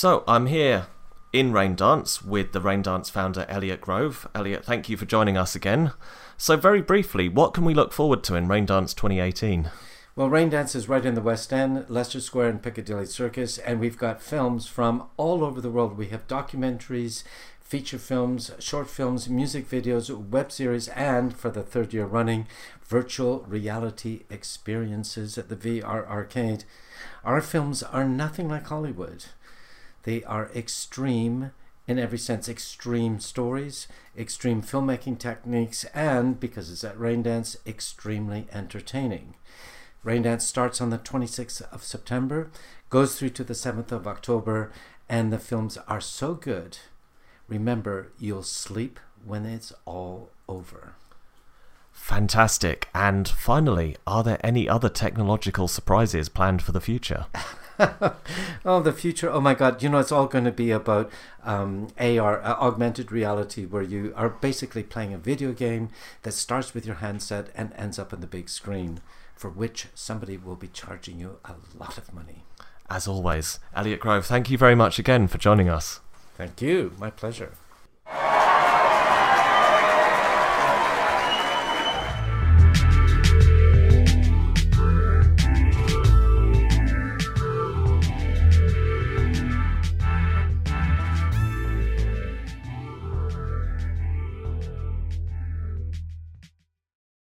So I'm here in Raindance with the Raindance founder Elliot Grove. Elliot, thank you for joining us again. So very briefly, what can we look forward to in Raindance 2018? Well, Raindance is right in the West End, Leicester Square and Piccadilly Circus, and we've got films from all over the world. We have documentaries, feature films, short films, music videos, web series, and for the third year running, virtual reality experiences at the VR Arcade. Our films are nothing like Hollywood. They are extreme in every sense extreme stories, extreme filmmaking techniques, and because it's at Raindance, extremely entertaining. Raindance starts on the 26th of September, goes through to the 7th of October, and the films are so good. Remember, you'll sleep when it's all over. Fantastic. And finally, are there any other technological surprises planned for the future? oh, the future. Oh my God. You know, it's all going to be about um, AR, uh, augmented reality, where you are basically playing a video game that starts with your handset and ends up on the big screen, for which somebody will be charging you a lot of money. As always, Elliot Grove, thank you very much again for joining us. Thank you. My pleasure.